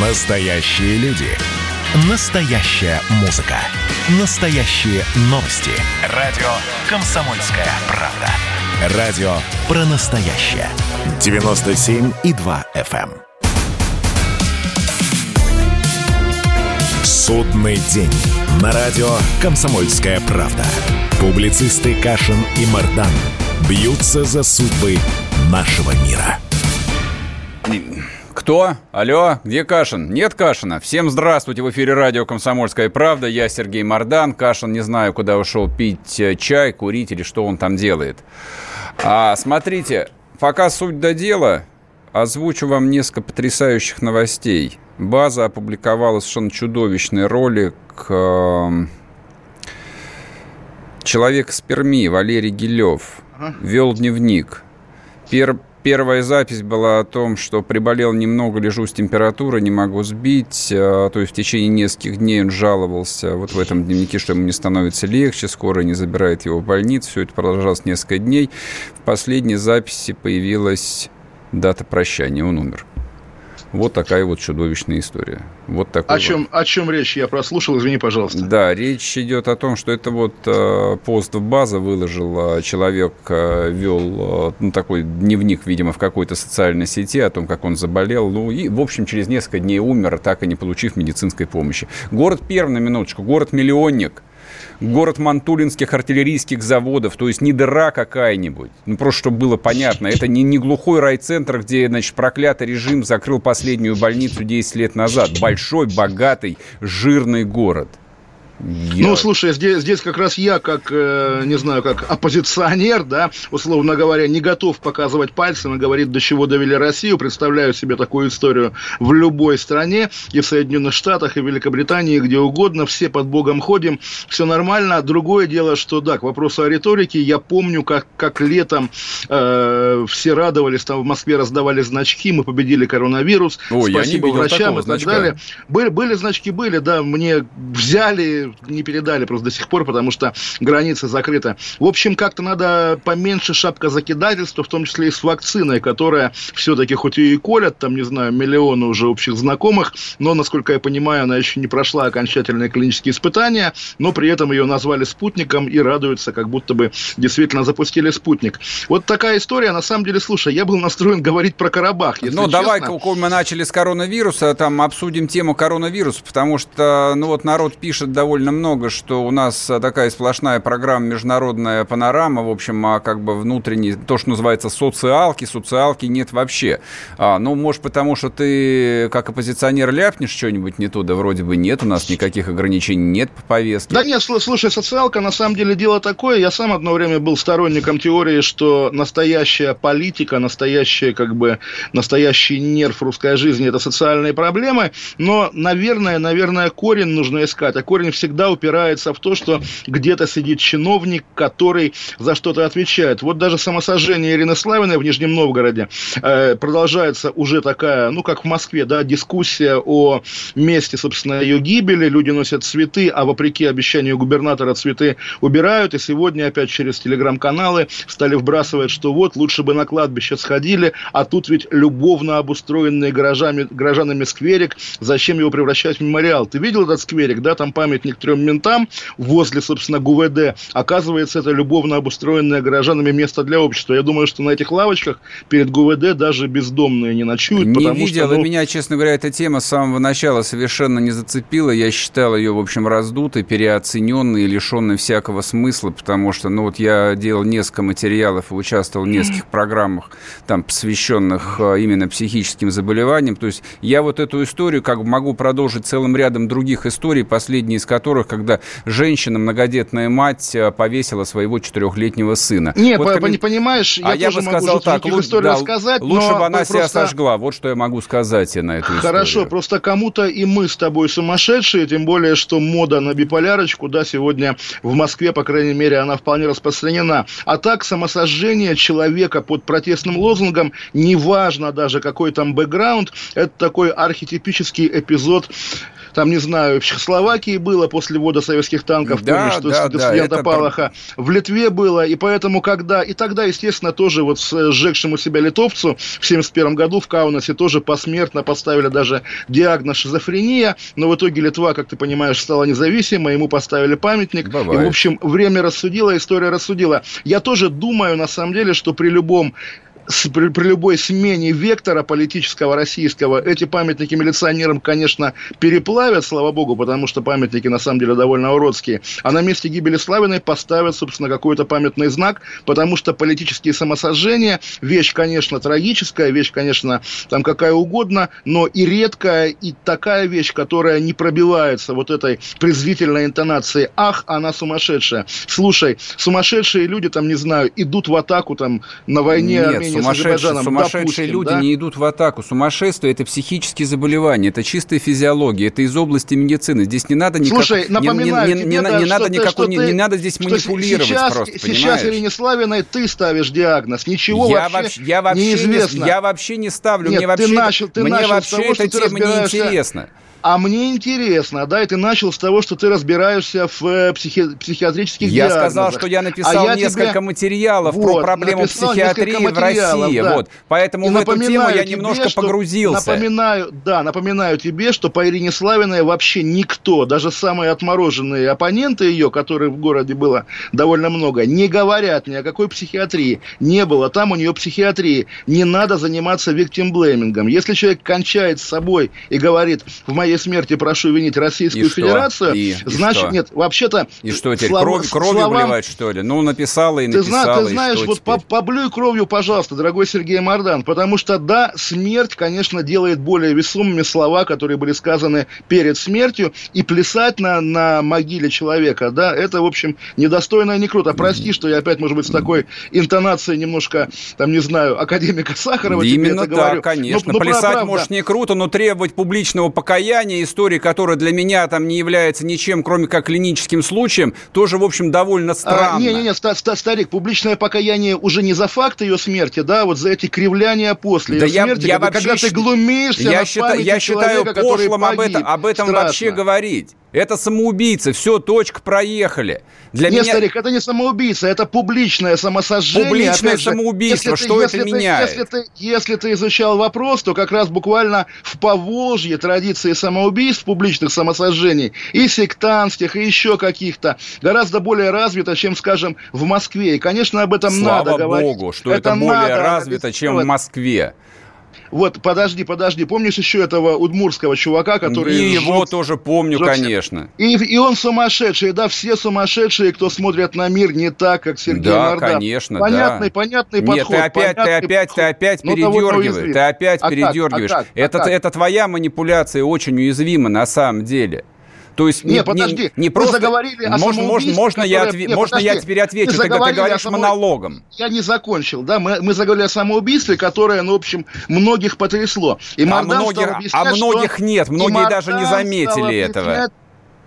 Настоящие люди. Настоящая музыка. Настоящие новости. Радио «Комсомольская правда». Радио про настоящее. 97,2 FM. эм. Судный день. На радио «Комсомольская правда». Публицисты Кашин и Мардан бьются за судьбы нашего мира. Кто? Алло, где Кашин? Нет Кашина. Всем здравствуйте, в эфире радио «Комсомольская правда». Я Сергей Мордан. Кашин, не знаю, куда ушел пить э, чай, курить или что он там делает. А, смотрите, пока суть до дела, озвучу вам несколько потрясающих новостей. База опубликовала совершенно чудовищный ролик э, человек с Перми, Валерий Гилев, вел дневник. Пер- первая запись была о том, что приболел немного, лежу с температурой, не могу сбить. А, То есть в течение нескольких дней он жаловался вот в этом дневнике, что ему не становится легче, скорая не забирает его в больницу. Все это продолжалось несколько дней. В последней записи появилась дата прощания, он умер. Вот такая вот чудовищная история. Вот такой О вот. чем, о чем речь? Я прослушал, извини, пожалуйста. Да, речь идет о том, что это вот э, пост в база выложил э, человек, э, вел э, ну, такой дневник, видимо, в какой-то социальной сети о том, как он заболел. Ну и, в общем, через несколько дней умер, так и не получив медицинской помощи. Город Пермь, на минуточку, город-миллионник. Город мантулинских артиллерийских заводов, то есть не дыра какая-нибудь. Ну, просто чтобы было понятно. Это не, не глухой райцентр, где, значит, проклятый режим закрыл последнюю больницу 10 лет назад. Большой, богатый, жирный город. Я- Ну, слушай, здесь, здесь как раз я, как, э, не знаю, как оппозиционер, да, условно говоря, не готов показывать пальцем и говорить, до чего довели Россию. Представляю себе такую историю в любой стране, и в Соединенных Штатах, и в Великобритании, где угодно, все под Богом ходим, все нормально. Другое дело, что, да, к вопросу о риторике, я помню, как, как летом э, все радовались, там в Москве раздавали значки, мы победили коронавирус, Ой, спасибо врачам и так значка. далее. Были, были значки, были, да, мне взяли, не передали просто до сих пор, потому что граница закрыта. В общем, как-то надо поменьше шапка закидательства, в том числе и с вакциной, которая все-таки хоть и колят, там, не знаю, миллионы уже общих знакомых, но, насколько я понимаю, она еще не прошла окончательные клинические испытания, но при этом ее назвали спутником и радуются, как будто бы действительно запустили спутник. Вот такая история. На самом деле, слушай, я был настроен говорить про Карабах, если ну, давай, коль мы начали с коронавируса, там обсудим тему коронавируса, потому что, ну вот народ пишет довольно много, что у нас а, такая сплошная программа международная панорама, в общем, а как бы внутренний, то, что называется социалки, социалки нет вообще. А, ну, может, потому что ты как оппозиционер ляпнешь что-нибудь не туда, вроде бы нет, у нас никаких ограничений нет по повестке. Да нет, сл- слушай, социалка на самом деле дело такое. Я сам одно время был сторонником теории, что настоящая политика, настоящая как бы настоящий нерв русской жизни это социальные проблемы. Но, наверное, наверное, корень нужно искать. А корень всегда упирается в то, что где-то сидит чиновник, который за что-то отвечает. Вот даже самосожжение Ирины Славиной в Нижнем Новгороде э, продолжается уже такая, ну как в Москве, да, дискуссия о месте, собственно, ее гибели. Люди носят цветы, а вопреки обещанию губернатора цветы убирают. И сегодня опять через телеграм-каналы стали вбрасывать, что вот лучше бы на кладбище сходили, а тут ведь любовно обустроенный горожами, горожанами скверик, зачем его превращать в мемориал? Ты видел этот скверик, да, там памятник трем ментам возле, собственно, ГУВД. Оказывается, это любовно обустроенное горожанами место для общества. Я думаю, что на этих лавочках перед ГУВД даже бездомные не ночуют, Не потому видел, что... ну, меня, честно говоря, эта тема с самого начала совершенно не зацепила. Я считал ее, в общем, раздутой, переоцененной и лишенной всякого смысла, потому что, ну, вот я делал несколько материалов и участвовал в нескольких программах, там, посвященных э, именно психическим заболеваниям. То есть я вот эту историю как бы могу продолжить целым рядом других историй, последние из которых, когда женщина, многодетная мать, э, повесила своего четырехлетнего сына. Не, Вот коммен- не понимаешь, я а я тоже бы могу сказал так, жутких лу- историй да, рассказать, лучше но бы она себя просто- сожгла. Вот что я могу сказать на эту историю. Хорошо, просто кому-то и мы с тобой сумасшедшие, тем более, что мода на биполярочку, да, сегодня в Москве, по крайней мере, она вполне распространена. А так, самосожжение человека под протестным лозунгом, неважно даже какой там бэкграунд, это такой архетипический эпизод там, не знаю, в Чехословакии было после ввода советских танков, да, да, что да, студента это... Палаха, в Литве было, и поэтому, когда, и тогда, естественно, тоже вот с сжегшему себя литовцу в 71 году в Каунасе тоже посмертно поставили даже диагноз шизофрения, но в итоге Литва, как ты понимаешь, стала независимой, ему поставили памятник, Бывает. и, в общем, время рассудило, история рассудила. Я тоже думаю, на самом деле, что при любом при, при любой смене вектора политического российского эти памятники милиционерам, конечно, переплавят, слава богу, потому что памятники на самом деле довольно уродские. А на месте гибели Славиной поставят, собственно, какой-то памятный знак, потому что политические самосожжения вещь, конечно, трагическая, вещь, конечно, там какая угодно, но и редкая, и такая вещь, которая не пробивается вот этой презрительной интонацией «Ах, она сумасшедшая». Слушай, сумасшедшие люди, там, не знаю, идут в атаку там на войне Нет, Армении сумасшедшие, сумасшедшие допустим, люди да? не идут в атаку. Сумасшествие – это психические заболевания, это чистая физиология, это из области медицины. Здесь не надо никак... Слушай, напоминаю не, не, не, да, не надо никакой, ты, не, не надо здесь манипулировать сейчас, просто, Сейчас Ирине Славиной ты ставишь диагноз, ничего я вообще, я вообще неизвестно. Не, я вообще не ставлю, Нет, мне вообще, начал, мне начал вообще того, эта тема не интересна. А мне интересно, да, и ты начал с того, что ты разбираешься в э, психи... психиатрических я диагнозах. Я сказал, что я написал а несколько тебе... материалов вот, про проблему психиатрии в России. Да. Вот. Поэтому и в эту тему я тебе, немножко что, погрузился. Напоминаю, да, напоминаю тебе, что по Ирине Славиной вообще никто, даже самые отмороженные оппоненты ее, которых в городе было довольно много, не говорят ни о какой психиатрии. Не было там у нее психиатрии. Не надо заниматься виктимблеймингом. Если человек кончает с собой и говорит, в моей моей смерти прошу винить Российскую и Федерацию, и, значит, и нет, вообще-то... И что теперь, слов, кровь, кровью словам... вливать, что ли? Ну, написала и написала, Ты, ты знаешь, вот по, поблюй кровью, пожалуйста, дорогой Сергей Мордан, потому что, да, смерть, конечно, делает более весомыми слова, которые были сказаны перед смертью, и плясать на, на могиле человека, да, это, в общем, недостойно и не круто. Прости, что я опять, может быть, с такой интонацией немножко, там, не знаю, академика Сахарова Именно тебе это так, говорю. конечно. Но, но Плясать, правда, может, не круто, но требовать публичного покаяния состояние истории, которая для меня там не является ничем, кроме как клиническим случаем, тоже, в общем, довольно странно. Не-не-не, а, старик, публичное покаяние уже не за факт ее смерти, да, вот за эти кривляния после да ее я, смерти, я когда, вообще, когда ты глумишься я считаю, Я считаю пошлым об этом, об этом вообще говорить. Это самоубийцы. Все, точка, проехали. Для Нет, меня... старик, это не самоубийца, это публичное самосожжение. Публичное Опять самоубийство, же, что если это ты, меняет? Если ты, если ты изучал вопрос, то как раз буквально в Поволжье традиции самоубийств, публичных самосожжений, и сектантских, и еще каких-то, гораздо более развито, чем, скажем, в Москве. И, конечно, об этом Слава надо говорить. Слава Богу, что это, это более развито, чем в Москве. Вот, подожди, подожди, помнишь еще этого удмурского чувака, который... И жжет, его тоже помню, жжет, конечно. И, и он сумасшедший, да, все сумасшедшие, кто смотрят на мир не так, как Сергей да, Мордан. конечно, понятный, да. Понятный Нет, подход. ты опять, ты опять, ты опять ну, передергиваешь, ты опять а передергиваешь. Как? А как? это, а как? это твоя манипуляция очень уязвима на самом деле. То есть не, не подожди, не, не просто заговорили о можно, можно, можно, я, отве... не, можно я теперь отвечу, ты, ты говоришь само... монологом. Я не закончил, да, мы, мы заговорили о самоубийстве, которое, ну, в общем, многих потрясло. И а многих, а многих что... нет, многие даже не заметили этого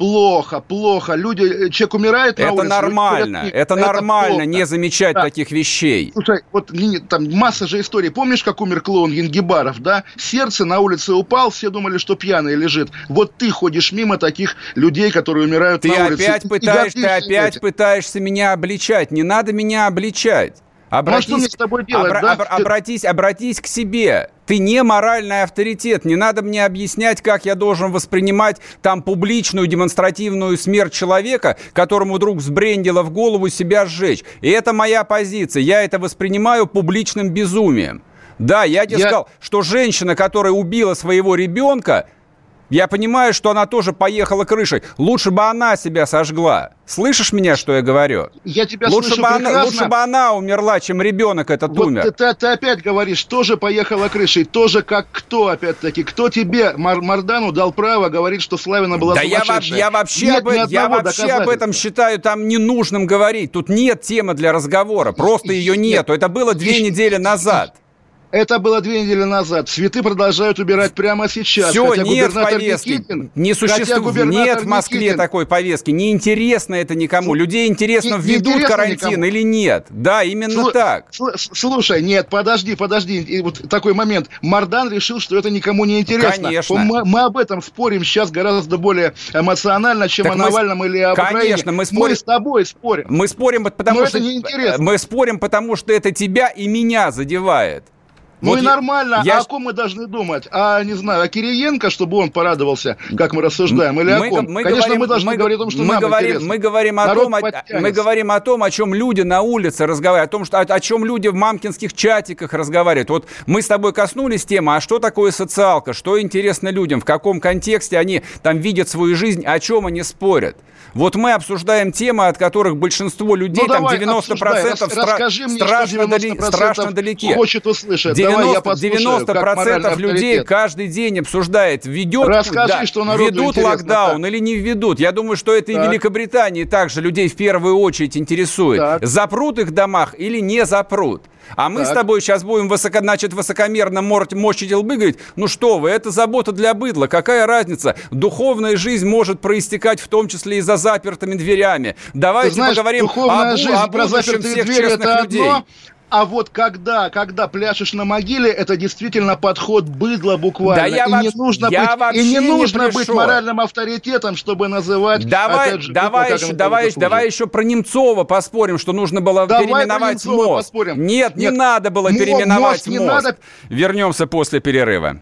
плохо, плохо. Люди, э, человек умирает на это улице. Нормально, люди, это, это нормально, плохо. не замечать да. таких вещей. Слушай, вот там масса же историй. Помнишь, как умер клоун Янгибаров, да? Сердце на улице упал, все думали, что пьяный лежит. Вот ты ходишь мимо таких людей, которые умирают ты на улице. Опять пытаешь, ты опять этим. пытаешься меня обличать. Не надо меня обличать. Обратись, ну, что мне с тобой делать, обра- да? об- обратись, обратись к себе. Ты не моральный авторитет. Не надо мне объяснять, как я должен воспринимать там публичную демонстративную смерть человека, которому вдруг взбрендило в голову себя сжечь. И это моя позиция. Я это воспринимаю публичным безумием. Да, я тебе я... сказал, что женщина, которая убила своего ребенка, я понимаю, что она тоже поехала крышей. Лучше бы она себя сожгла. Слышишь меня, что я говорю? Я тебя лучше слышу бы она, Лучше бы она умерла, чем ребенок этот вот умер. Ты, ты, ты опять говоришь, тоже поехала крышей. Тоже как кто, опять-таки? Кто тебе, Мар Мардану, дал право говорить, что Славина была да я, я вообще, нет об, я вообще об этом считаю там ненужным говорить. Тут нет темы для разговора. Просто ее нету. Это было две недели назад. Это было две недели назад. Цветы продолжают убирать прямо сейчас. Все, нет повестки. Никитин, не существует. Нет в Москве Никитин, такой повестки. Неинтересно это никому. Людей интересно, не, введут не карантин никому. или нет. Да, именно Слу- так. Слушай, нет, подожди, подожди. И вот такой момент. Мардан решил, что это никому не интересно. Конечно. Мы, мы об этом спорим сейчас гораздо более эмоционально, чем так о Навальном мы, или об конечно, Украине. Мы, спорим, мы с тобой спорим. Мы спорим, потому Но что... Это неинтересно. Мы спорим, потому что это тебя и меня задевает. Ну вот и нормально, я... а о ком мы должны думать? А, не знаю, о Кириенко, чтобы он порадовался, как мы рассуждаем, или мы, о ком? Мы Конечно, говорим, мы должны мы, говорить о том, что мы нам говорим, интересно. Мы говорим, о том, о, мы говорим о том, о чем люди на улице разговаривают, о том, что, о, о чем люди в мамкинских чатиках разговаривают. Вот мы с тобой коснулись темы, а что такое социалка, что интересно людям, в каком контексте они там видят свою жизнь, о чем они спорят. Вот мы обсуждаем темы, от которых большинство людей, ну, там 90% стра- Расскажи мне, страшно, дали- страшно далеки. Хочет услышать. 90, послушаю, 90% людей каждый день обсуждает, ведет, Расскажи, да, что ведут локдаун так. или не введут. Я думаю, что это так. и Великобритании также людей в первую очередь интересует. Так. Запрут их в домах или не запрут. А мы так. с тобой сейчас будем высоко, значит, высокомерно морчить лбы, говорить, ну что вы, это забота для быдла, какая разница? Духовная жизнь может проистекать в том числе и за запертыми дверями. Давайте знаешь, поговорим об, жизнь о будущем всех честных людей. Одно, а вот когда, когда пляшешь на могиле, это действительно подход быдла буквально. Да я и, вообще, не нужно я быть, и не нужно не быть моральным авторитетом, чтобы называть. Давай, опять же, давай, еще, давай, давай еще про Немцова поспорим, что нужно было давай переименовать мост. Поспорим. Нет, Нет, не надо было Мо- переименовать мост. мост. Надо... Вернемся после перерыва.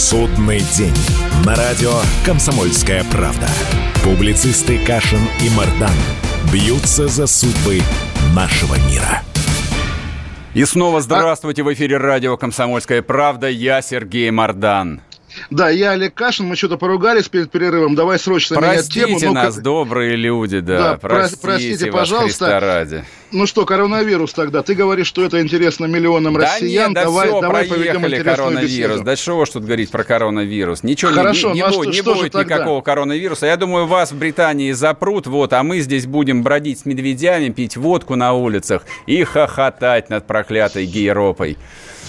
Судный день. На радио «Комсомольская правда». Публицисты Кашин и Мардан бьются за судьбы нашего мира. И снова здравствуйте в эфире радио «Комсомольская правда». Я Сергей Мардан. Да, я Олег Кашин, мы что-то поругались перед перерывом, давай срочно простите менять тему. Простите ну, нас, как... добрые люди, да, да простите, простите пожалуйста. Христа ради. Ну что, коронавирус тогда, ты говоришь, что это интересно миллионам да россиян, нет, да давай, все, давай проехали коронавирус, беседу. да чего ж тут говорить про коронавирус, ничего Хорошо, не, не, ну, а не будет никакого коронавируса, я думаю, вас в Британии запрут, вот, а мы здесь будем бродить с медведями, пить водку на улицах и хохотать над проклятой гейропой.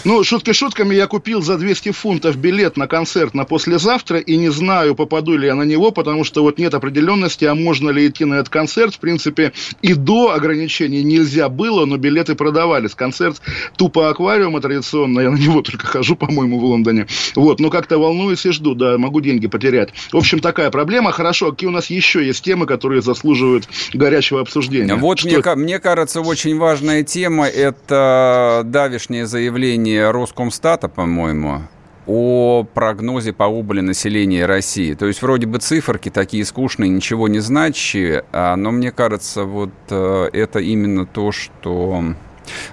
Ну, шутки шутками, я купил за 200 фунтов билет на концерт на послезавтра и не знаю, попаду ли я на него, потому что вот нет определенности, а можно ли идти на этот концерт. В принципе, и до ограничений нельзя было, но билеты продавались. Концерт тупо аквариума традиционно, я на него только хожу, по-моему, в Лондоне. Вот, но как-то волнуюсь и жду, да, могу деньги потерять. В общем, такая проблема. Хорошо, какие у нас еще есть темы, которые заслуживают горячего обсуждения? Вот мне, мне кажется, очень важная тема – это давишнее заявление исследование Роскомстата, по-моему, о прогнозе по убыли населения России. То есть вроде бы циферки такие скучные, ничего не значащие, а, но мне кажется, вот э, это именно то, что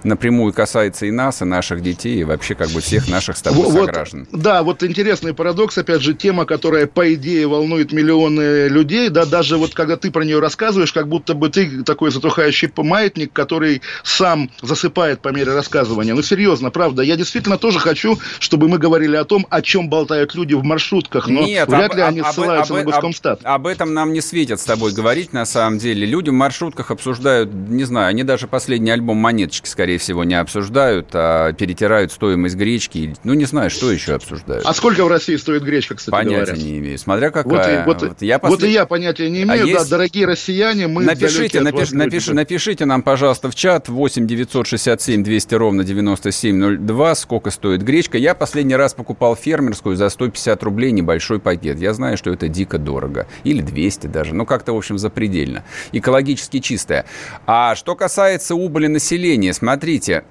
напрямую касается и нас, и наших детей, и вообще как бы всех наших с тобой вот, сограждан. Да, вот интересный парадокс, опять же, тема, которая, по идее, волнует миллионы людей, да, даже вот когда ты про нее рассказываешь, как будто бы ты такой затухающий маятник, который сам засыпает по мере рассказывания. Ну, серьезно, правда, я действительно тоже хочу, чтобы мы говорили о том, о чем болтают люди в маршрутках, но Нет, вряд об, ли они об, ссылаются об, на Госкомстат. Об, об этом нам не светят с тобой говорить, на самом деле. Люди в маршрутках обсуждают, не знаю, они даже последний альбом «Монеточки» скорее всего, не обсуждают, а перетирают стоимость гречки. Ну, не знаю, что еще обсуждают. А сколько в России стоит гречка, кстати Понятия говоря? не имею. Смотря какая. Вот, вот, вот, я послед... вот и я понятия не имею. А да, есть... дорогие россияне, мы напишите, напиш... напиш... напишите нам, пожалуйста, в чат 8 967 200 ровно 9702, сколько стоит гречка. Я последний раз покупал фермерскую за 150 рублей небольшой пакет. Я знаю, что это дико дорого. Или 200 даже. Ну, как-то, в общем, запредельно. Экологически чистая. А что касается убыли населения, смотрите,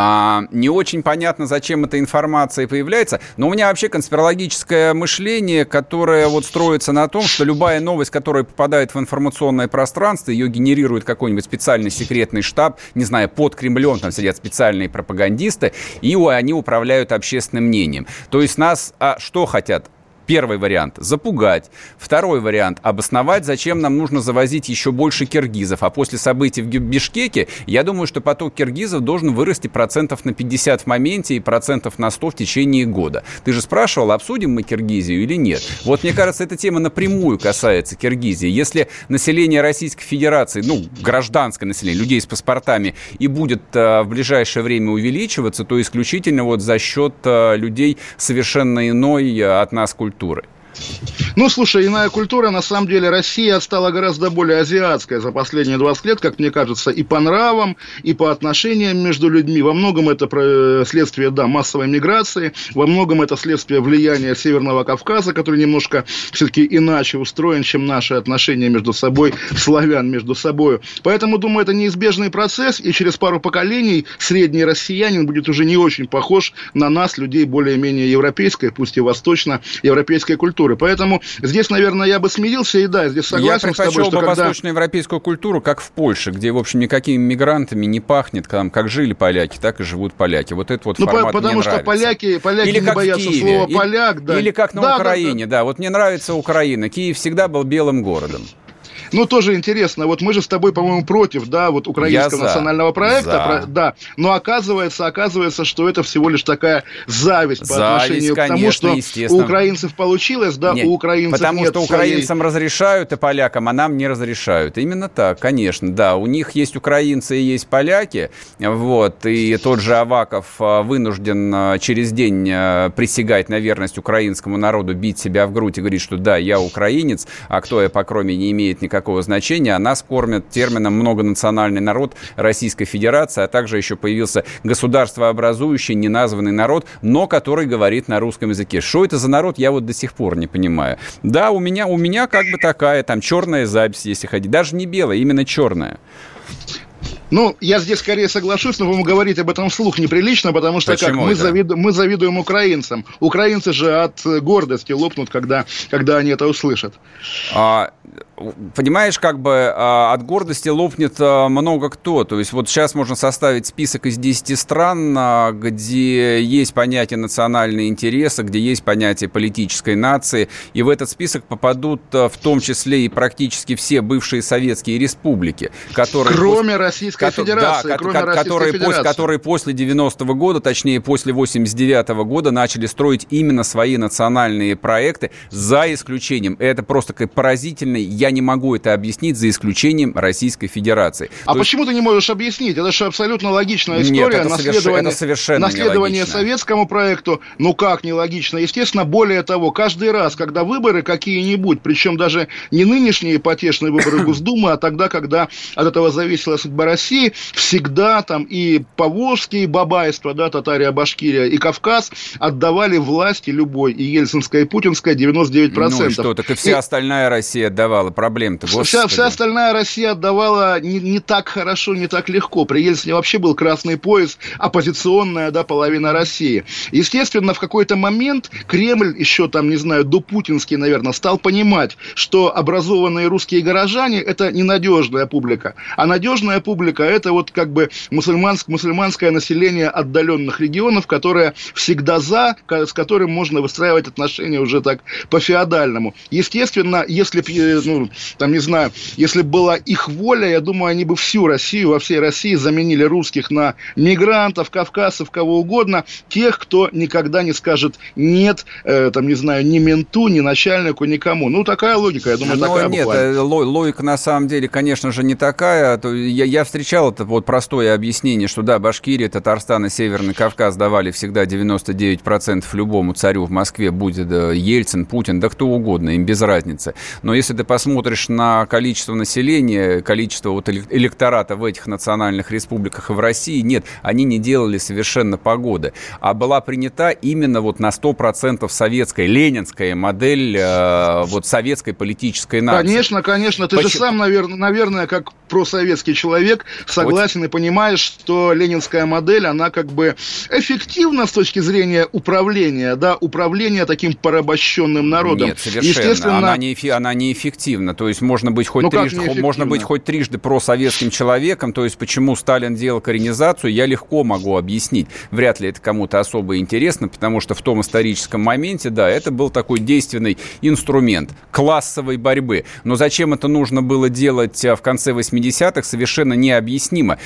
А, не очень понятно, зачем эта информация появляется, но у меня вообще конспирологическое мышление, которое вот строится на том, что любая новость, которая попадает в информационное пространство, ее генерирует какой-нибудь специальный секретный штаб, не знаю, под Кремлем там сидят специальные пропагандисты, и они управляют общественным мнением. То есть нас а, что хотят? Первый вариант – запугать. Второй вариант – обосновать, зачем нам нужно завозить еще больше киргизов. А после событий в Бишкеке, я думаю, что поток киргизов должен вырасти процентов на 50 в моменте и процентов на 100 в течение года. Ты же спрашивал, обсудим мы Киргизию или нет? Вот мне кажется, эта тема напрямую касается Киргизии. Если население Российской Федерации, ну, гражданское население, людей с паспортами, и будет э, в ближайшее время увеличиваться, то исключительно вот за счет э, людей совершенно иной э, от нас культуры культуры. Ну, слушай, иная культура, на самом деле, Россия стала гораздо более азиатская за последние 20 лет, как мне кажется, и по нравам, и по отношениям между людьми. Во многом это следствие, да, массовой миграции, во многом это следствие влияния Северного Кавказа, который немножко все-таки иначе устроен, чем наши отношения между собой, славян между собой. Поэтому, думаю, это неизбежный процесс, и через пару поколений средний россиянин будет уже не очень похож на нас, людей более-менее европейской, пусть и восточно-европейской культуры культуры. Поэтому здесь, наверное, я бы смирился, и да, здесь согласен я с тобой, что бы когда... восточноевропейскую культуру, как в Польше, где, в общем, никакими мигрантами не пахнет, там, как жили поляки, так и живут поляки. Вот этот вот ну, формат потому мне что нравится. поляки, поляки или не боятся Киеве, слова или, поляк, да. Или как на да, Украине, да, да. да. Вот мне нравится Украина. Киев всегда был белым городом. Ну, тоже интересно, вот мы же с тобой, по-моему, против, да, вот украинского национального проекта, за. про, да, но оказывается, оказывается, что это всего лишь такая зависть, зависть по отношению конечно, к тому, что у украинцев получилось, да, нет, у украинцев Потому нет что украинцам своей... разрешают и полякам, а нам не разрешают. Именно так, конечно, да, у них есть украинцы и есть поляки, вот, и тот же Аваков а, вынужден а, через день а, присягать на верность украинскому народу, бить себя в грудь и говорить, что да, я украинец, а кто я по кроме не имеет никакого никакого значения, а нас кормят термином многонациональный народ Российской Федерации, а также еще появился государствообразующий неназванный народ, но который говорит на русском языке. Что это за народ, я вот до сих пор не понимаю. Да, у меня, у меня как бы такая там черная запись, если ходить. Даже не белая, именно черная. Ну, я здесь скорее соглашусь, но вам говорить об этом вслух неприлично, потому что Почему как мы, завиду, мы завидуем украинцам. Украинцы же от гордости лопнут, когда, когда они это услышат. А, понимаешь, как бы а, от гордости лопнет а, много кто. То есть вот сейчас можно составить список из 10 стран, а, где есть понятие национальные интересы, где есть понятие политической нации, и в этот список попадут в том числе и практически все бывшие советские республики, которые... Кроме Российской Федерации. Да, кроме которые, Российской после, которые после 90-го года, точнее после 89-го года начали строить именно свои национальные проекты, за исключением, это просто поразительный, я я не могу это объяснить за исключением Российской Федерации. А То почему есть... ты не можешь объяснить? Это же абсолютно логичная история. Нет, это, наследование, это совершенно наследование советскому проекту. Ну как нелогично? Естественно, более того, каждый раз, когда выборы какие-нибудь, причем даже не нынешние потешные выборы Госдумы, а тогда, когда от этого зависела судьба России, всегда там и Поволжские бабайства, да, Татария, Башкирия и Кавказ отдавали власти любой, и Ельцинская, и Путинская 99%. Ну что, так и вся и... остальная Россия отдавала проблем-то, Вся, вся остальная Россия отдавала не, не так хорошо, не так легко. При Ельцине вообще был красный пояс, оппозиционная, да, половина России. Естественно, в какой-то момент Кремль, еще там, не знаю, до путинский, наверное, стал понимать, что образованные русские горожане – это ненадежная публика. А надежная публика – это вот как бы мусульманск, мусульманское население отдаленных регионов, которое всегда за, с которым можно выстраивать отношения уже так по-феодальному. Естественно, если ну, там, не знаю, если была их воля, я думаю, они бы всю Россию, во всей России заменили русских на мигрантов, кавказцев, кого угодно, тех, кто никогда не скажет нет, э, там, не знаю, ни менту, ни начальнику, никому. Ну, такая логика, я думаю, Но такая нет. Э, логика на самом деле, конечно же, не такая. Я, я встречал это вот простое объяснение, что да, Башкирия, Татарстан и Северный Кавказ давали всегда 99% любому царю в Москве, будет Ельцин, Путин, да кто угодно, им без разницы. Но если ты посмотришь посмотришь на количество населения, количество вот электората в этих национальных республиках и в России, нет, они не делали совершенно погоды. А была принята именно вот на 100% советская, ленинская модель э, вот советской политической нации. Конечно, конечно. Ты Почему? же сам, наверное, наверное, как просоветский человек, согласен вот. и понимаешь, что ленинская модель, она как бы эффективна с точки зрения управления, да, управления таким порабощенным народом. Нет, совершенно. Естественно... Она, не, она неэффективна. То есть можно быть хоть ну, трижды, можно быть хоть трижды просоветским человеком. То есть почему Сталин делал коренизацию, я легко могу объяснить. Вряд ли это кому-то особо интересно, потому что в том историческом моменте, да, это был такой действенный инструмент классовой борьбы. Но зачем это нужно было делать а, в конце 80-х, совершенно необъяснимо.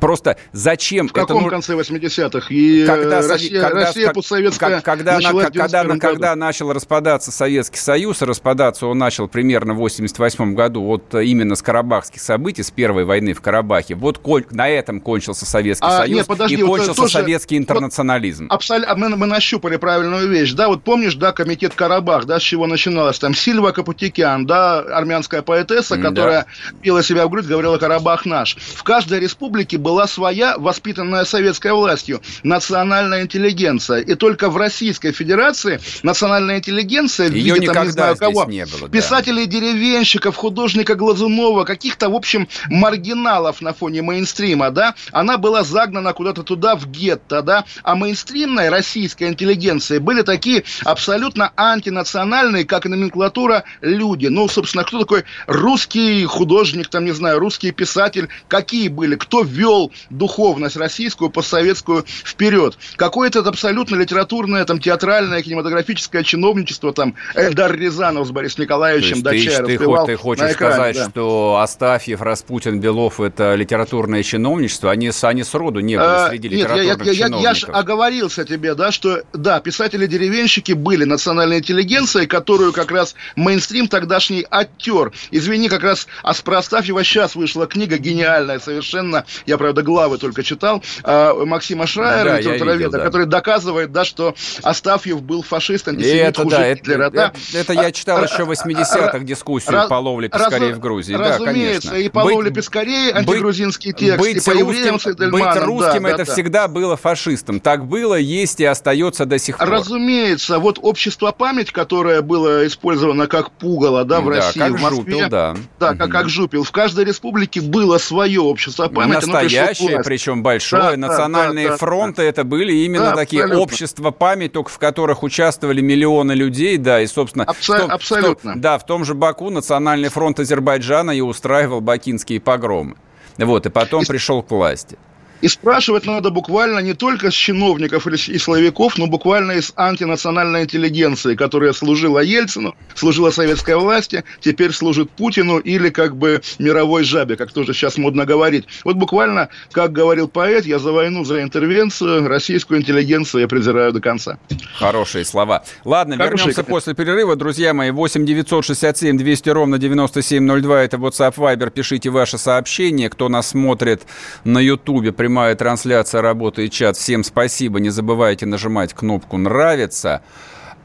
Просто зачем... В каком это... конце 80-х? И когда, э, Россия, когда, Россия постсоветская когда, когда, когда, когда начал распадаться Советский Союз, распадаться он начал примерно в 88 году вот э, именно с карабахских событий, с первой войны в Карабахе. Вот на этом кончился Советский а, Союз нет, подожди, и вот кончился тоже, советский интернационализм. Вот, абсолютно, мы, мы нащупали правильную вещь. Да, вот помнишь, да, комитет Карабах, да, с чего начиналось? Там Сильва Капутикян, да, армянская поэтесса, которая да. пила себя в грудь, говорила «Карабах наш». В каждой республике был была своя, воспитанная советской властью, национальная интеллигенция. И только в Российской Федерации национальная интеллигенция в виде, там, не знаю кого, не было, писателей, да. Деревенщиков, художника Глазунова, каких-то, в общем, маргиналов на фоне мейнстрима, да, она была загнана куда-то туда, в гетто, да, а мейнстримная российская интеллигенция были такие абсолютно антинациональные, как и номенклатура, люди. Ну, собственно, кто такой русский художник, там, не знаю, русский писатель, какие были, кто вел духовность российскую, постсоветскую вперед. Какое-то абсолютно литературное, там, театральное, кинематографическое чиновничество, там, Эльдар Рязанов с Борисом Николаевичем Дачай ты, ты, ты хочешь экране, сказать, да. что Астафьев, Распутин, Белов – это литературное чиновничество? Они, они сроду не были а, среди нет, литературных я, я, чиновников. Я, я же оговорился тебе, да, что, да, писатели-деревенщики были национальной интеллигенцией, которую как раз мейнстрим тогдашний оттер. Извини, как раз а про Астафьева сейчас вышла книга гениальная совершенно, я, правда, главы только читал, а, Максима Шрайера, да, литературоведа, да. который доказывает, да, что Астафьев был фашист, антисемит, это, да, Гитлера. Это, да? это, это я читал а, еще в 80-х дискуссию раз, по ловле пескарей в Грузии. Разумеется, да, конечно. и по ловле пескарей антигрузинский текст, быть и по русским, Быть русским да, это да, всегда было фашистом. Так было, есть и остается до сих пор. Разумеется. Вот общество память, которое было использовано как пугало, да, в да, России, как в Москве. Жупил, да. Да, угу. как, как жупил. В каждой республике было свое общество памяти. Настоящее, причем большое. Да, Национальные да, фронты да, это были именно да, такие абсолютно. общества память, только в которых участвовали миллионы людей, да, и, собственно... Абсо- том, абсолютно. В том, да, в том же Баку Национальный фронт Азербайджана и устраивал бакинские погромы. Вот, и потом пришел к власти. И спрашивать надо буквально не только с чиновников и словиков, но буквально из антинациональной интеллигенции, которая служила Ельцину, служила советской власти, теперь служит Путину или как бы мировой жабе, как тоже сейчас модно говорить. Вот буквально, как говорил поэт, я за войну, за интервенцию, российскую интеллигенцию я презираю до конца. Хорошие слова. Ладно, Хорошие, вернемся конечно. после перерыва. Друзья мои, 8 967 200 ровно 9702, это WhatsApp Viber, пишите ваши сообщения, кто нас смотрит на Ютубе, прямой прямая трансляция, работает чат. Всем спасибо. Не забывайте нажимать кнопку «Нравится».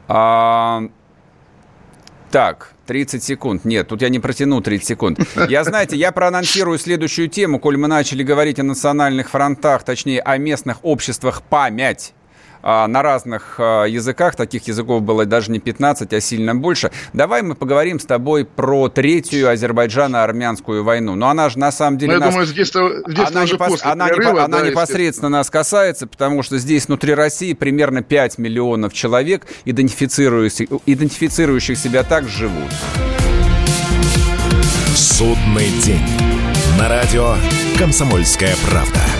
А... Так, 30 секунд. Нет, тут я не протяну 30 секунд. Я, знаете, я проанонсирую следующую тему, коль мы начали говорить о национальных фронтах, точнее, о местных обществах память на разных а, языках, таких языков было даже не 15, а сильно больше. Давай мы поговорим с тобой про третью Азербайджано-армянскую войну. Но она же на самом деле... Ну, нас... думаю, здесь, здесь она, непос... после она, перерыва, не... она непосредственно нас касается, потому что здесь внутри России примерно 5 миллионов человек, идентифицирующих, идентифицирующих себя так, живут. Судный день. На радио «Комсомольская правда».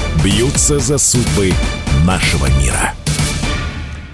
бьются за судьбы нашего мира.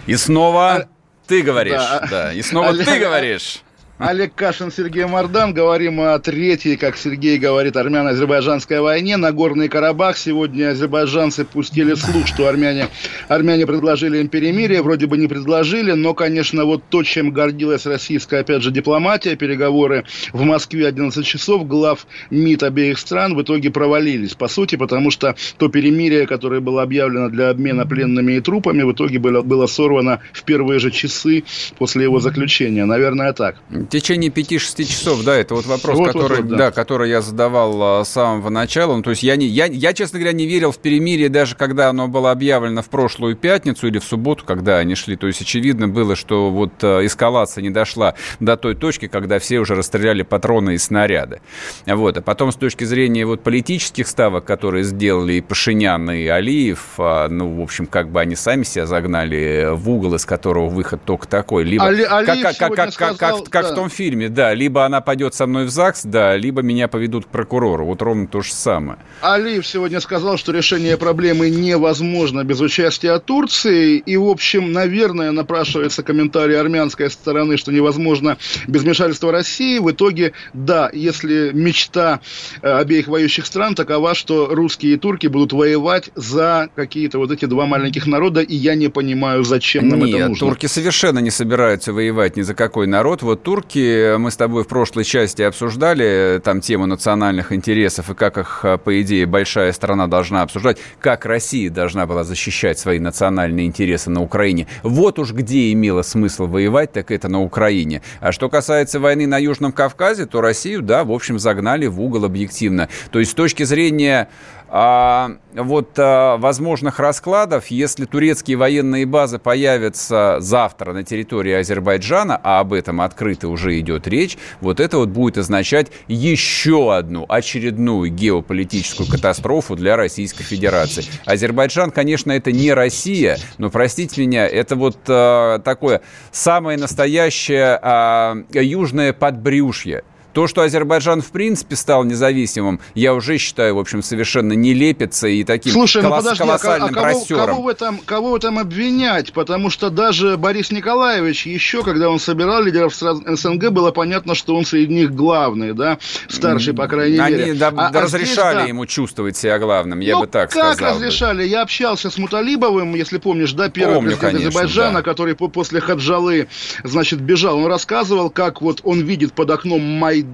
И снова ты говоришь. Да. Да, и снова Олег- ты говоришь. Олег Кашин, Сергей Мордан. Говорим о третьей, как Сергей говорит, армяно-азербайджанской войне. Нагорный Карабах. Сегодня азербайджанцы пустили слух, что армяне, армяне предложили им перемирие. Вроде бы не предложили, но, конечно, вот то, чем гордилась российская, опять же, дипломатия, переговоры в Москве 11 часов, глав МИД обеих стран в итоге провалились, по сути, потому что то перемирие, которое было объявлено для обмена пленными и трупами, в итоге было, было сорвано в первые же часы после его заключения. Наверное, так. В течение 5-6 часов, да, это вот вопрос, Вот, который, вот, вот, да. да. который я задавал а, с самого начала. Ну, то есть я, не, я, я, честно говоря, не верил в перемирие, даже когда оно было объявлено в прошлую пятницу или в субботу, когда они шли. То есть очевидно было, что вот а, эскалация не дошла до той точки, когда все уже расстреляли патроны и снаряды. Вот. А потом с точки зрения вот политических ставок, которые сделали и Пашинян, и Алиев, а, ну, в общем, как бы они сами себя загнали в угол, из которого выход только такой. Либо Али- как, как, как, как, как, сказал, как, как да. в том фильме, да, либо она пойдет со мной в ЗАГС, да, либо меня поведут к прокурору. Вот ровно то же самое. Алиев сегодня сказал, что решение проблемы невозможно без участия Турции. И, в общем, наверное, напрашивается комментарий армянской стороны, что невозможно без вмешательства России. В итоге, да, если мечта э, обеих воюющих стран такова, что русские и турки будут воевать за какие-то вот эти два маленьких народа, и я не понимаю, зачем нам это Нет, нужно. турки совершенно не собираются воевать ни за какой народ. Вот турки, мы с тобой в прошлой части обсуждали там тему национальных интересов и как их, э, по идее, большая страна должна обсуждать, как Россия должна была защищать свои национальные интересы на Украине. Вот уж где имело смысл воевать, так это на Украине. А что касается войны на Южном Кавказе, то Россию, да, в общем, загнали в угол объективно. То есть с точки зрения а, вот а, возможных раскладов, если турецкие военные базы появятся завтра на территории Азербайджана, а об этом открыто уже идет речь, вот это вот будет означать еще одну очередную геополитическую катастрофу для Российской Федерации. Азербайджан, конечно, это не Россия, но, простите меня, это вот а, такое самое настоящее а, южное подбрюшье. То, что Азербайджан в принципе стал независимым, я уже считаю, в общем, совершенно не лепится и таким Слушай, ну колос- подожди, а, ко- колоссальным а кого, кого, в этом, кого в этом обвинять? Потому что даже Борис Николаевич еще, когда он собирал лидеров СНГ, было понятно, что он среди них главный, да, старший, по крайней Они мере. да, А- а разрешали здесь, да, ему чувствовать себя главным, я ну, бы так как сказал. бы. разрешали? Я общался с Муталибовым, если помнишь, да, первый Помню, президент конечно, Азербайджана, да. который по- после Хаджалы, значит, бежал. Он рассказывал, как вот он видит под окном Майдан,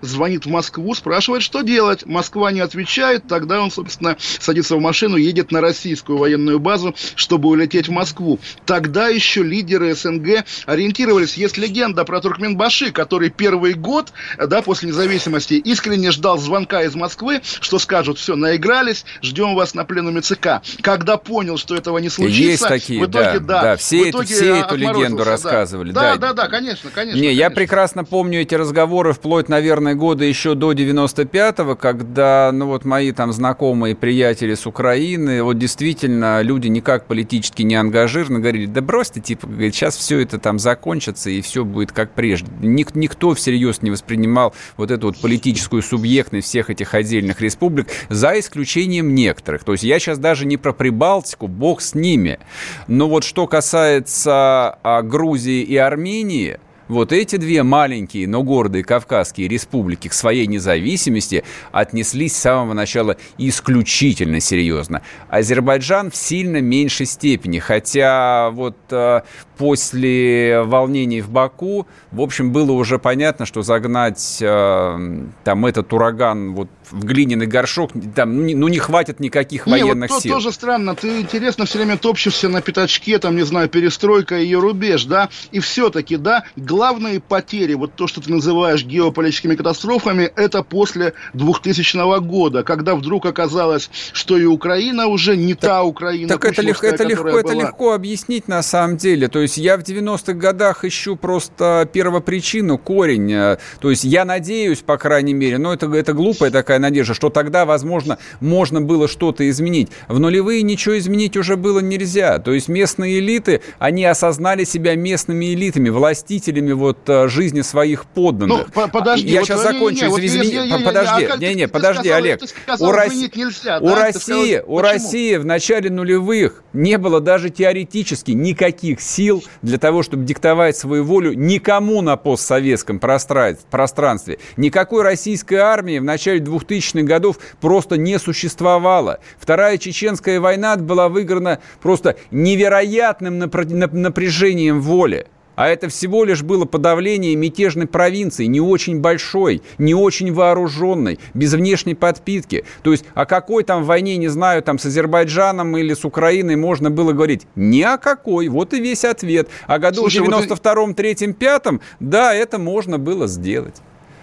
звонит в Москву, спрашивает, что делать. Москва не отвечает, тогда он, собственно, садится в машину, едет на российскую военную базу, чтобы улететь в Москву. Тогда еще лидеры СНГ ориентировались. Есть легенда про Туркменбаши, который первый год, да, после независимости искренне ждал звонка из Москвы, что скажут, все, наигрались, ждем вас на пленуме ЦК. Когда понял, что этого не случится, Есть такие, в итоге, да, да, да, все в итоге все эту легенду да. рассказывали, Да, да. да, да, конечно, конечно. Не, я конечно. прекрасно помню эти разговоры вплоть, наверное, года еще до 95-го, когда, ну вот мои там знакомые приятели с Украины, вот действительно люди никак политически не ангажированы, говорили, да бросьте, типа, говорит, сейчас все это там закончится и все будет как прежде. Ник- никто всерьез не воспринимал вот эту вот политическую субъектность всех этих отдельных республик, за исключением некоторых. То есть я сейчас даже не про Прибалтику, бог с ними. Но вот что касается а, Грузии и Армении, вот эти две маленькие, но гордые кавказские республики к своей независимости отнеслись с самого начала исключительно серьезно. Азербайджан в сильно меньшей степени, хотя вот э, после волнений в Баку, в общем, было уже понятно, что загнать э, там этот ураган вот в глиняный горшок, там, ну, не хватит никаких не, военных вот то, сил. тоже странно, ты интересно все время топчешься на пятачке, там, не знаю, перестройка, ее рубеж, да, и все-таки, да, главные потери, вот то, что ты называешь геополитическими катастрофами, это после 2000 года, когда вдруг оказалось, что и Украина уже не так, та Украина. Так это, легко, это, легко, это легко объяснить на самом деле, то есть я в 90-х годах ищу просто первопричину, корень, э, то есть я надеюсь, по крайней мере, но это, это глупая такая надежда, что тогда, возможно, можно было что-то изменить. В нулевые ничего изменить уже было нельзя. То есть местные элиты, они осознали себя местными элитами, властителями вот э, жизни своих подданных. Ну, подожди, я вот, сейчас закончу. Не, извини, я, я, подожди, я, не, не, подожди, сказал, Олег. Сказал, у, Росси... нельзя, у да? России, сказал, у России в начале нулевых не было даже теоретически никаких сил для того, чтобы диктовать свою волю никому на постсоветском пространстве. Никакой российской армии в начале 2000-х годов просто не существовало. Вторая чеченская война была выиграна просто невероятным напряжением воли. А это всего лишь было подавление мятежной провинции, не очень большой, не очень вооруженной, без внешней подпитки. То есть о какой там войне, не знаю, там с Азербайджаном или с Украиной можно было говорить? Ни о какой. Вот и весь ответ. А году Слушай, в 92-м, 3-м, 5 да, это можно было сделать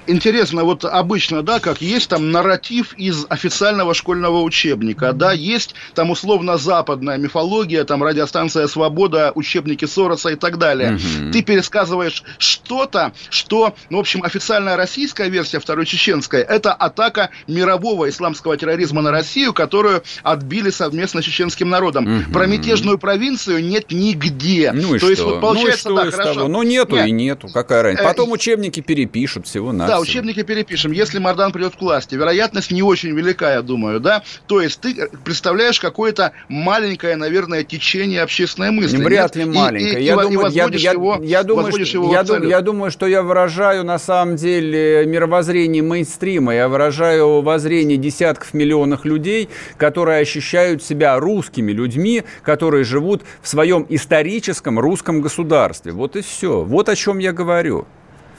интересно, вот обычно, да, как есть там нарратив из официального школьного учебника, да, есть там условно западная мифология, там радиостанция «Свобода», учебники Сороса и так далее. Угу. Ты пересказываешь что-то, что, ну, в общем, официальная российская версия Второй Чеченской, это атака мирового исламского терроризма на Россию, которую отбили совместно с чеченским народом. Угу. Про мятежную провинцию нет нигде. Ну и То что? есть, вот получается, ну и что да, хорошо. Того? Ну нету нет. и нету, какая разница. Э, Потом учебники перепишут всего на да, учебники перепишем. Если Мардан придет к власти, вероятность не очень велика, я думаю, да? То есть ты представляешь какое-то маленькое, наверное, течение общественной мысли. Вряд ли маленькое. я, думаю, я, его, я, думаю, что, его я, дум, я думаю, что я выражаю на самом деле мировоззрение мейнстрима. Я выражаю воззрение десятков миллионов людей, которые ощущают себя русскими людьми, которые живут в своем историческом русском государстве. Вот и все. Вот о чем я говорю.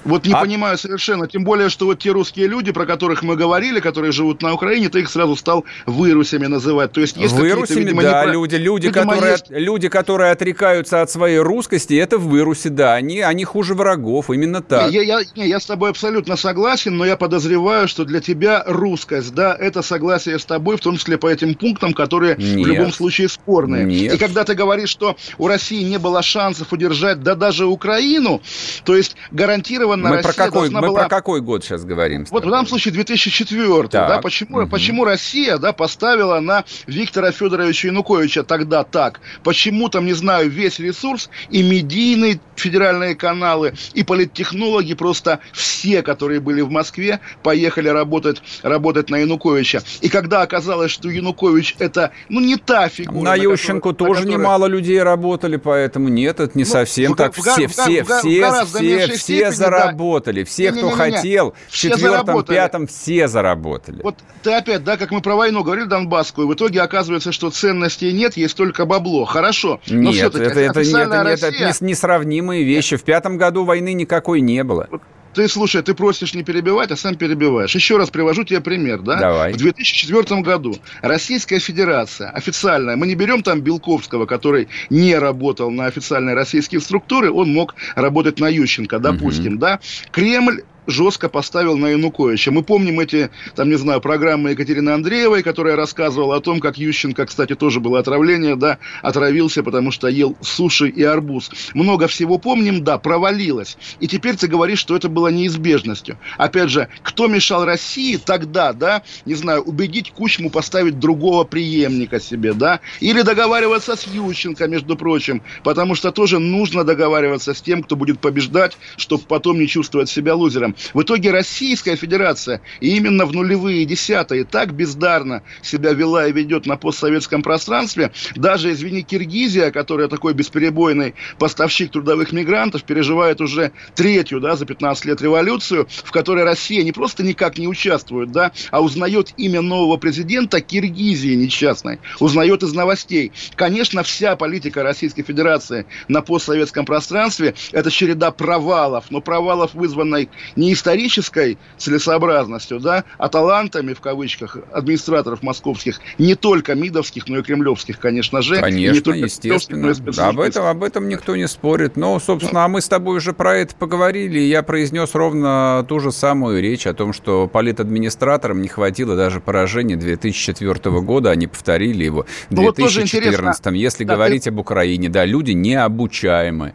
Вот не а... понимаю совершенно. Тем более, что вот те русские люди, про которых мы говорили, которые живут на Украине, ты их сразу стал вырусями называть. То есть есть Вырусями, видимо, да, непро... люди, люди, видимо, которые, есть... люди, которые отрекаются от своей русскости, это выруси, да, они, они хуже врагов, именно так. Я, я, не, я с тобой абсолютно согласен, но я подозреваю, что для тебя русскость, да, это согласие с тобой, в том числе по этим пунктам, которые Нет. в любом случае спорные. Нет. И когда ты говоришь, что у России не было шансов удержать, да даже Украину, то есть гарантированно мы Россия про какой, Мы была... про какой год сейчас говорим? Вот в данном случае 2004. Так. Да, почему, угу. почему Россия да, поставила на Виктора Федоровича Януковича тогда так? Почему там, не знаю, весь ресурс и медийные федеральные каналы, и политтехнологи, просто все, которые были в Москве, поехали работать, работать на Януковича. И когда оказалось, что Янукович это, ну, не та фигура. На, на Ющенко тоже на которой... немало людей работали, поэтому нет, это не ну, совсем в, так. В, все, в, все, в, все, все, все заработали заработали. Все, кто хотел, в четвертом, пятом все заработали. Вот ты опять, да, как мы про войну говорили Донбасскую, в итоге оказывается, что ценностей нет, есть только бабло. Хорошо. Но нет, это, это, нет, Россия... это несравнимые вещи. В пятом году войны никакой не было. Ты, слушай, ты просишь не перебивать, а сам перебиваешь. Еще раз привожу тебе пример, да? Давай. В 2004 году Российская Федерация официальная, мы не берем там Белковского, который не работал на официальные российские структуры, он мог работать на Ющенко, допустим, угу. да? Кремль жестко поставил на Януковича. Мы помним эти, там, не знаю, программы Екатерины Андреевой, которая рассказывала о том, как Ющенко, кстати, тоже было отравление, да, отравился, потому что ел суши и арбуз. Много всего помним, да, провалилось. И теперь ты говоришь, что это было неизбежностью. Опять же, кто мешал России тогда, да, не знаю, убедить Кучму поставить другого преемника себе, да, или договариваться с Ющенко, между прочим, потому что тоже нужно договариваться с тем, кто будет побеждать, чтобы потом не чувствовать себя лузером. В итоге Российская Федерация именно в нулевые десятые так бездарно себя вела и ведет на постсоветском пространстве. Даже, извини, Киргизия, которая такой бесперебойный поставщик трудовых мигрантов, переживает уже третью, да, за 15 лет революцию, в которой Россия не просто никак не участвует, да, а узнает имя нового президента Киргизии несчастной, узнает из новостей. Конечно, вся политика Российской Федерации на постсоветском пространстве – это череда провалов, но провалов, вызванной не исторической целесообразностью, да, а талантами, в кавычках, администраторов московских, не только МИДовских, но и кремлевских, конечно же. Конечно, естественно. Об этом, об этом никто не спорит. Но, собственно, а мы с тобой уже про это поговорили, и я произнес ровно ту же самую речь о том, что политадминистраторам не хватило даже поражения 2004 года, они повторили его в 2014. Ну, вот Если да, говорить ты... об Украине, да, люди необучаемы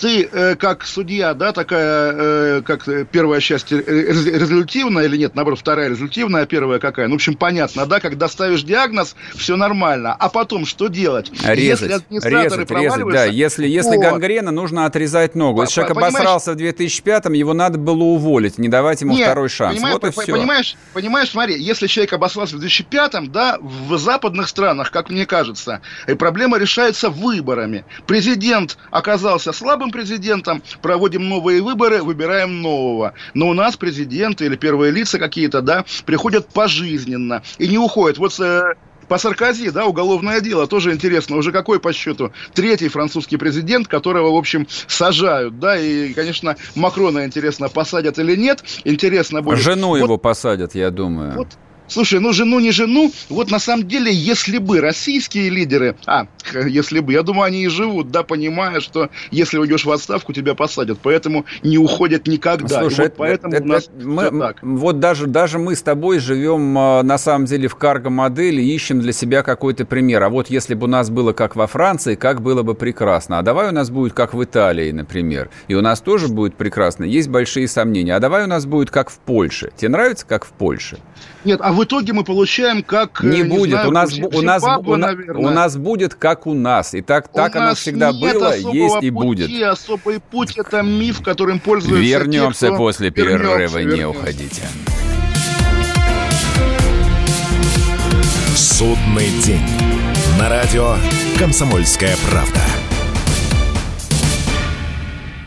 ты э, как судья, да, такая, э, как первая часть резолютивная или нет, наоборот, вторая резолютивная, а первая какая? Ну, в общем, понятно, да, когда ставишь диагноз, все нормально. А потом что делать? Резать, если резать, резать, да. Если, если вот. гангрена, нужно отрезать ногу. Если человек обосрался в 2005-м, его надо было уволить, не давать ему нет, второй шанс. Вот и все. Понимаешь, понимаешь, смотри, если человек обосрался в 2005-м, да, в западных странах, как мне кажется, и проблема решается выборами. Президент оказался слабым новым президентом, проводим новые выборы, выбираем нового. Но у нас президенты или первые лица какие-то, да, приходят пожизненно и не уходят. Вот э, по Саркози, да, уголовное дело, тоже интересно, уже какой по счету? Третий французский президент, которого, в общем, сажают, да, и, конечно, Макрона интересно, посадят или нет, интересно будет. Жену вот, его посадят, я думаю. Вот, Слушай, ну жену не жену, вот на самом деле, если бы российские лидеры, а, если бы, я думаю, они и живут, да, понимая, что если уйдешь в отставку, тебя посадят, поэтому не уходят никогда. Слушай, вот это, поэтому это, у нас это, мы, так. Вот даже, даже мы с тобой живем, а, на самом деле, в карго-модели, ищем для себя какой-то пример. А вот если бы у нас было как во Франции, как было бы прекрасно. А давай у нас будет как в Италии, например. И у нас тоже будет прекрасно. Есть большие сомнения. А давай у нас будет как в Польше. Тебе нравится, как в Польше? Нет, а в итоге мы получаем как... Э, не, не будет. Знаю, у, нас, у, нас, у, у нас будет как у нас. И так, так оно всегда было, есть и будет. Особый путь – это миф, которым пользуются Вернемся те, после перерыва, вернемся, не вернемся. уходите. Судный день. На радио «Комсомольская правда».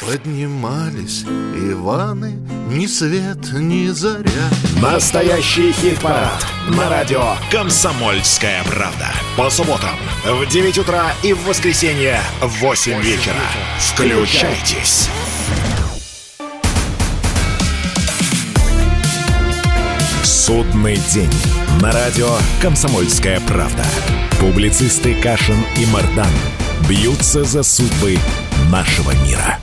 Поднимались Иваны, ни свет, ни заря. Настоящий хит-парад на радио «Комсомольская правда». По субботам в 9 утра и в воскресенье в 8 вечера. Включайтесь. Судный день. На радио «Комсомольская правда». Публицисты Кашин и Мардан бьются за судьбы нашего мира.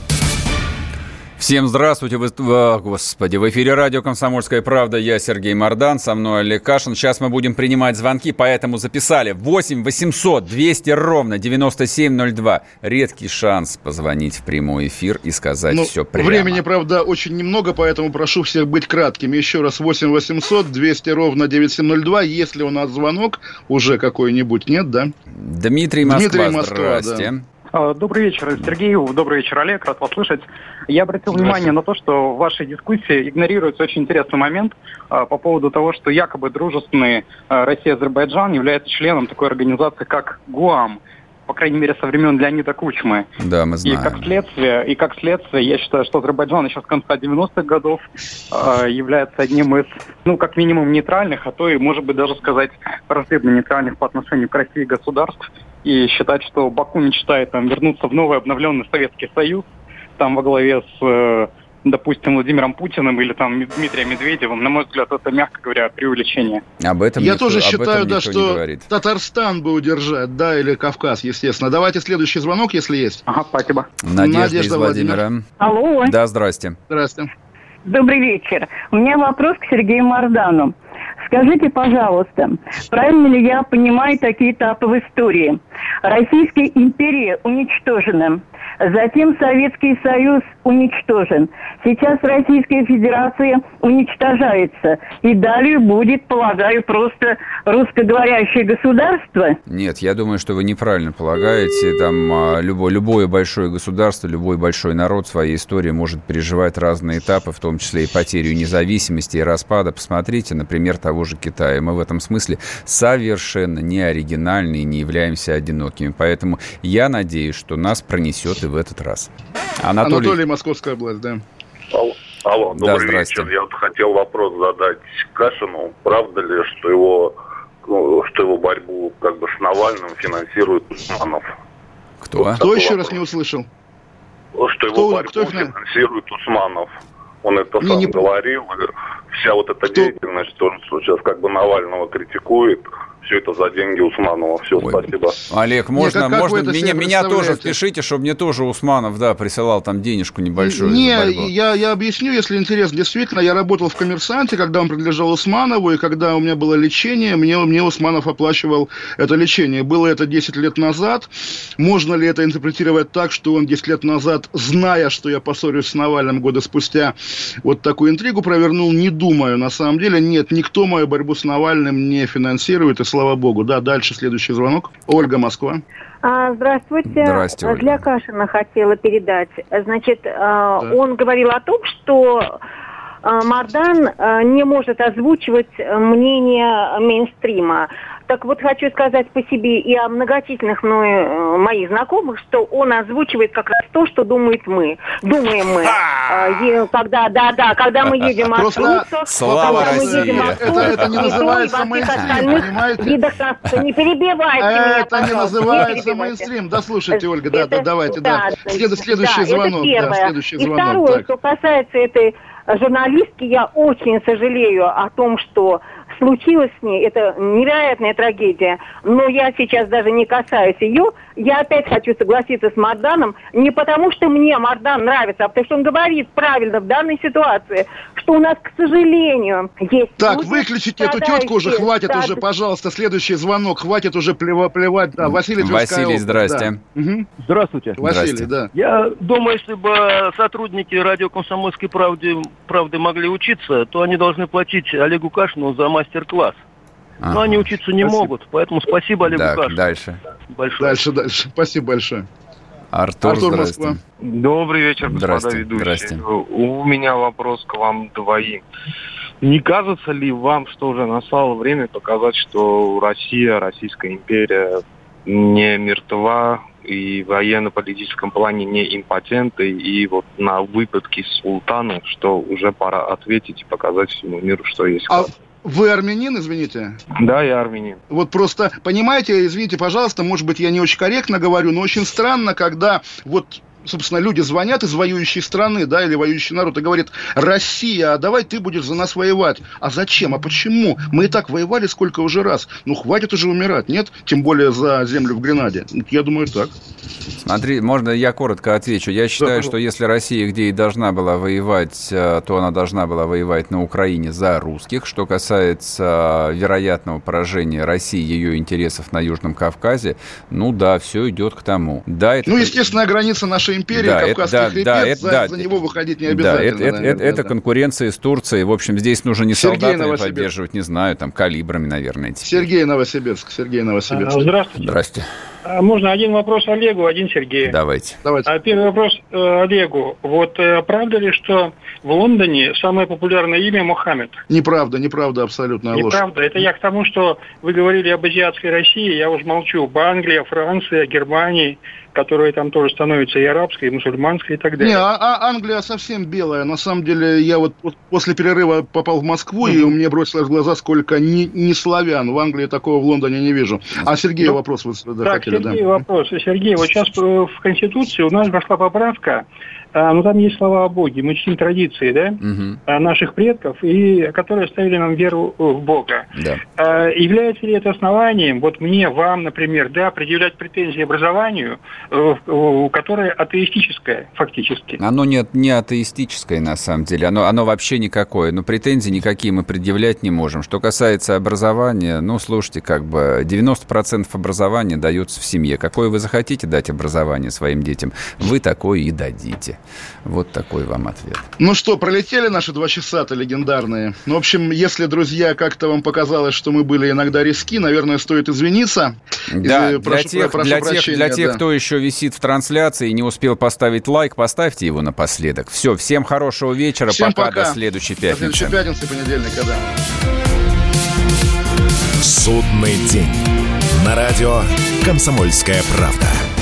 Всем здравствуйте, вы, о, господи, в эфире радио «Комсомольская правда», я Сергей Мордан, со мной Олег Кашин. Сейчас мы будем принимать звонки, поэтому записали 8 800 200 ровно 9702. Редкий шанс позвонить в прямой эфир и сказать ну, все прямо. Времени, правда, очень немного, поэтому прошу всех быть краткими. Еще раз 8 800 200 ровно 9702. Если у нас звонок уже какой-нибудь, нет, да? Дмитрий Москва, Дмитрий Москва здрасте. Да. А, добрый вечер, Сергей. Добрый вечер, Олег. Рад вас слышать. Я обратил внимание на то, что в вашей дискуссии игнорируется очень интересный момент а, по поводу того, что якобы дружественный а, Россия Азербайджан является членом такой организации, как ГУАМ по крайней мере, со времен Леонида Кучмы. Да, мы знаем. И как следствие, и как следствие я считаю, что Азербайджан еще с конца 90-х годов э, является одним из, ну, как минимум, нейтральных, а то и, может быть, даже сказать, враждебно нейтральных по отношению к России государств. И считать, что Баку мечтает там, вернуться в новый обновленный Советский Союз, там во главе с э, допустим, Владимиром Путиным или там Дмитрием Медведевым, на мой взгляд, это, мягко говоря, преувеличение. Об этом Я никто, тоже считаю, да, что Татарстан бы удержать, да, или Кавказ, естественно. Давайте следующий звонок, если есть. Ага, спасибо. Надежда, Надежда из Владимира. Владимир. Алло. Да, здрасте. Здрасте. Добрый вечер. У меня вопрос к Сергею Мардану. Скажите, пожалуйста, правильно ли я понимаю такие этапы в истории? Российская империя уничтожена. Затем Советский Союз уничтожен. Сейчас Российская Федерация уничтожается. И далее будет, полагаю, просто русскоговорящее государство. Нет, я думаю, что вы неправильно полагаете. Там а, любое, любое большое государство, любой большой народ в своей истории может переживать разные этапы, в том числе и потерю независимости и распада. Посмотрите, например, того же Китая. Мы в этом смысле совершенно не оригинальны и не являемся одинокими. Поэтому я надеюсь, что нас пронесет и в этот раз. Анатолий, Анатолий Московская область, да. Алло, алло добрый да, вечер. Я вот хотел вопрос задать Кашину. Правда ли, что его, ну, что его борьбу как бы с Навальным финансирует Усманов? Кто? Вот Кто еще вопрос. раз не услышал? Что его борьбу кто финансирует Усманов. Он это не, сам не... говорил. Вся вот эта Кто? деятельность, то, что сейчас как бы Навального критикует, все это за деньги Усманова. Все, Ой. спасибо. Олег, можно, Нет, можно меня, меня тоже впишите, чтобы мне тоже Усманов, да, присылал там денежку небольшую. Не, я, я объясню, если интересно. Действительно, я работал в коммерсанте, когда он принадлежал Усманову, и когда у меня было лечение, мне, мне Усманов оплачивал это лечение. Было это 10 лет назад. Можно ли это интерпретировать так, что он 10 лет назад, зная, что я поссорюсь с Навальным года спустя, вот такую интригу провернул? Не думаю. На самом деле, нет, никто мою борьбу с Навальным не финансирует, и слава богу. Да, дальше следующий звонок. Ольга, Москва. А, здравствуйте. Здравствуйте, Ольга. Для Кашина хотела передать. Значит, а, да. он говорил о том, что Мардан не может озвучивать мнение мейнстрима. Так вот, хочу сказать по себе и о многочисленных мною э, моих знакомых, что он озвучивает как раз то, что думает мы. Думаем мы. Э, когда, да, да, когда мы едем Слава когда мы едем это, это не называется мейнстрим, понимаете? Не перебивайте меня, Это не называется мейнстрим. Да, слушайте, Ольга, да, да, давайте, да. Следующий звонок. Да, следующий звонок. И второе, что касается этой журналистки, я очень сожалею о том, что случилось с ней, это невероятная трагедия. Но я сейчас даже не касаюсь ее. Я опять хочу согласиться с Марданом, не потому что мне Мардан нравится, а потому что он говорит правильно в данной ситуации, что у нас, к сожалению, есть... Так, люди, выключите эту тетку уже, хватит так. уже, пожалуйста, следующий звонок, хватит уже плева плевать. Да, Василий Василий, здрасте. Да. Угу. Здравствуйте. Василий, здрасте. да. Я думаю, если бы сотрудники радио «Комсомольской правды», правды могли учиться, то они должны платить Олегу Кашину за мастер-класс. Ага. Но они учиться не спасибо. могут, поэтому спасибо Олегу так, Кашину. дальше. Большое. Дальше, дальше. Спасибо большое. Артур, Артур Москва. Добрый вечер, господа здрасте, ведущие. Здрасте. У меня вопрос к вам двоим. Не кажется ли вам, что уже настало время показать, что Россия, Российская империя не мертва и в военно-политическом плане не импотенты, и вот на выпадки султана, что уже пора ответить и показать всему миру, что есть. А, вы армянин, извините? Да, я армянин. Вот просто, понимаете, извините, пожалуйста, может быть, я не очень корректно говорю, но очень странно, когда вот собственно, люди звонят из воюющей страны, да, или воюющий народ, и говорит, Россия, а давай ты будешь за нас воевать. А зачем? А почему? Мы и так воевали сколько уже раз. Ну, хватит уже умирать, нет? Тем более за землю в Гренаде. Я думаю, так. Смотри, можно я коротко отвечу. Я считаю, да, что если Россия где и должна была воевать, э, то она должна была воевать на Украине за русских. Что касается э, вероятного поражения России, ее интересов на Южном Кавказе, ну да, все идет к тому. Да, это... Ну, естественная граница нашей империи, да, Кавказский это, хребет, да, это, за, да, за него выходить не обязательно. Да, это, наверное, это, да, это да. конкуренция с Турцией. В общем, здесь нужно не Сергей солдатами Новосибирск. поддерживать, не знаю, там, калибрами, наверное. Теперь. Сергей Новосибирск. Сергей Новосибирск. А, здравствуйте. Здравствуйте. А можно один вопрос Олегу, один Сергею? Давайте. Давайте. А первый вопрос э, Олегу. Вот э, правда ли, что в Лондоне самое популярное имя Мохаммед? Неправда, неправда, абсолютно ложь. Неправда. Это я к тому, что вы говорили об азиатской России, я уже молчу. По Англии, Франции, Германии, которая там тоже становится и арабской, и мусульманской, и так далее. Не, а, а Англия совсем белая. На самом деле, я вот после перерыва попал в Москву, mm-hmm. и мне бросилось в глаза, сколько не, не славян. В Англии такого в Лондоне не вижу. А Сергей ну, вопрос вы да, так, хотели, Сергей да? вопрос. Сергей, вот сейчас в Конституции у нас пошла поправка, а, ну там есть слова о Боге, мы чтим традиции, да, угу. наших предков, и которые оставили нам веру в Бога. Да. А, является ли это основанием, вот мне, вам, например, да, предъявлять претензии образованию, э, которое атеистическое фактически? Оно не, не атеистическое на самом деле, оно, оно вообще никакое, но претензий никакие мы предъявлять не можем. Что касается образования, ну, слушайте, как бы 90% образования дается в семье. Какое вы захотите дать образование своим детям, вы такое и дадите. Вот такой вам ответ. Ну что, пролетели наши два часа-то легендарные. Ну, в общем, если, друзья, как-то вам показалось, что мы были иногда риски, наверное, стоит извиниться. Да, Из... для, тех, прошу для, тех, для тех, да. кто еще висит в трансляции и не успел поставить лайк, поставьте его напоследок. Все, всем хорошего вечера, всем пока, пока. до следующей пятницы. До следующей пятницы, понедельника, да. Судный день. На радио «Комсомольская правда».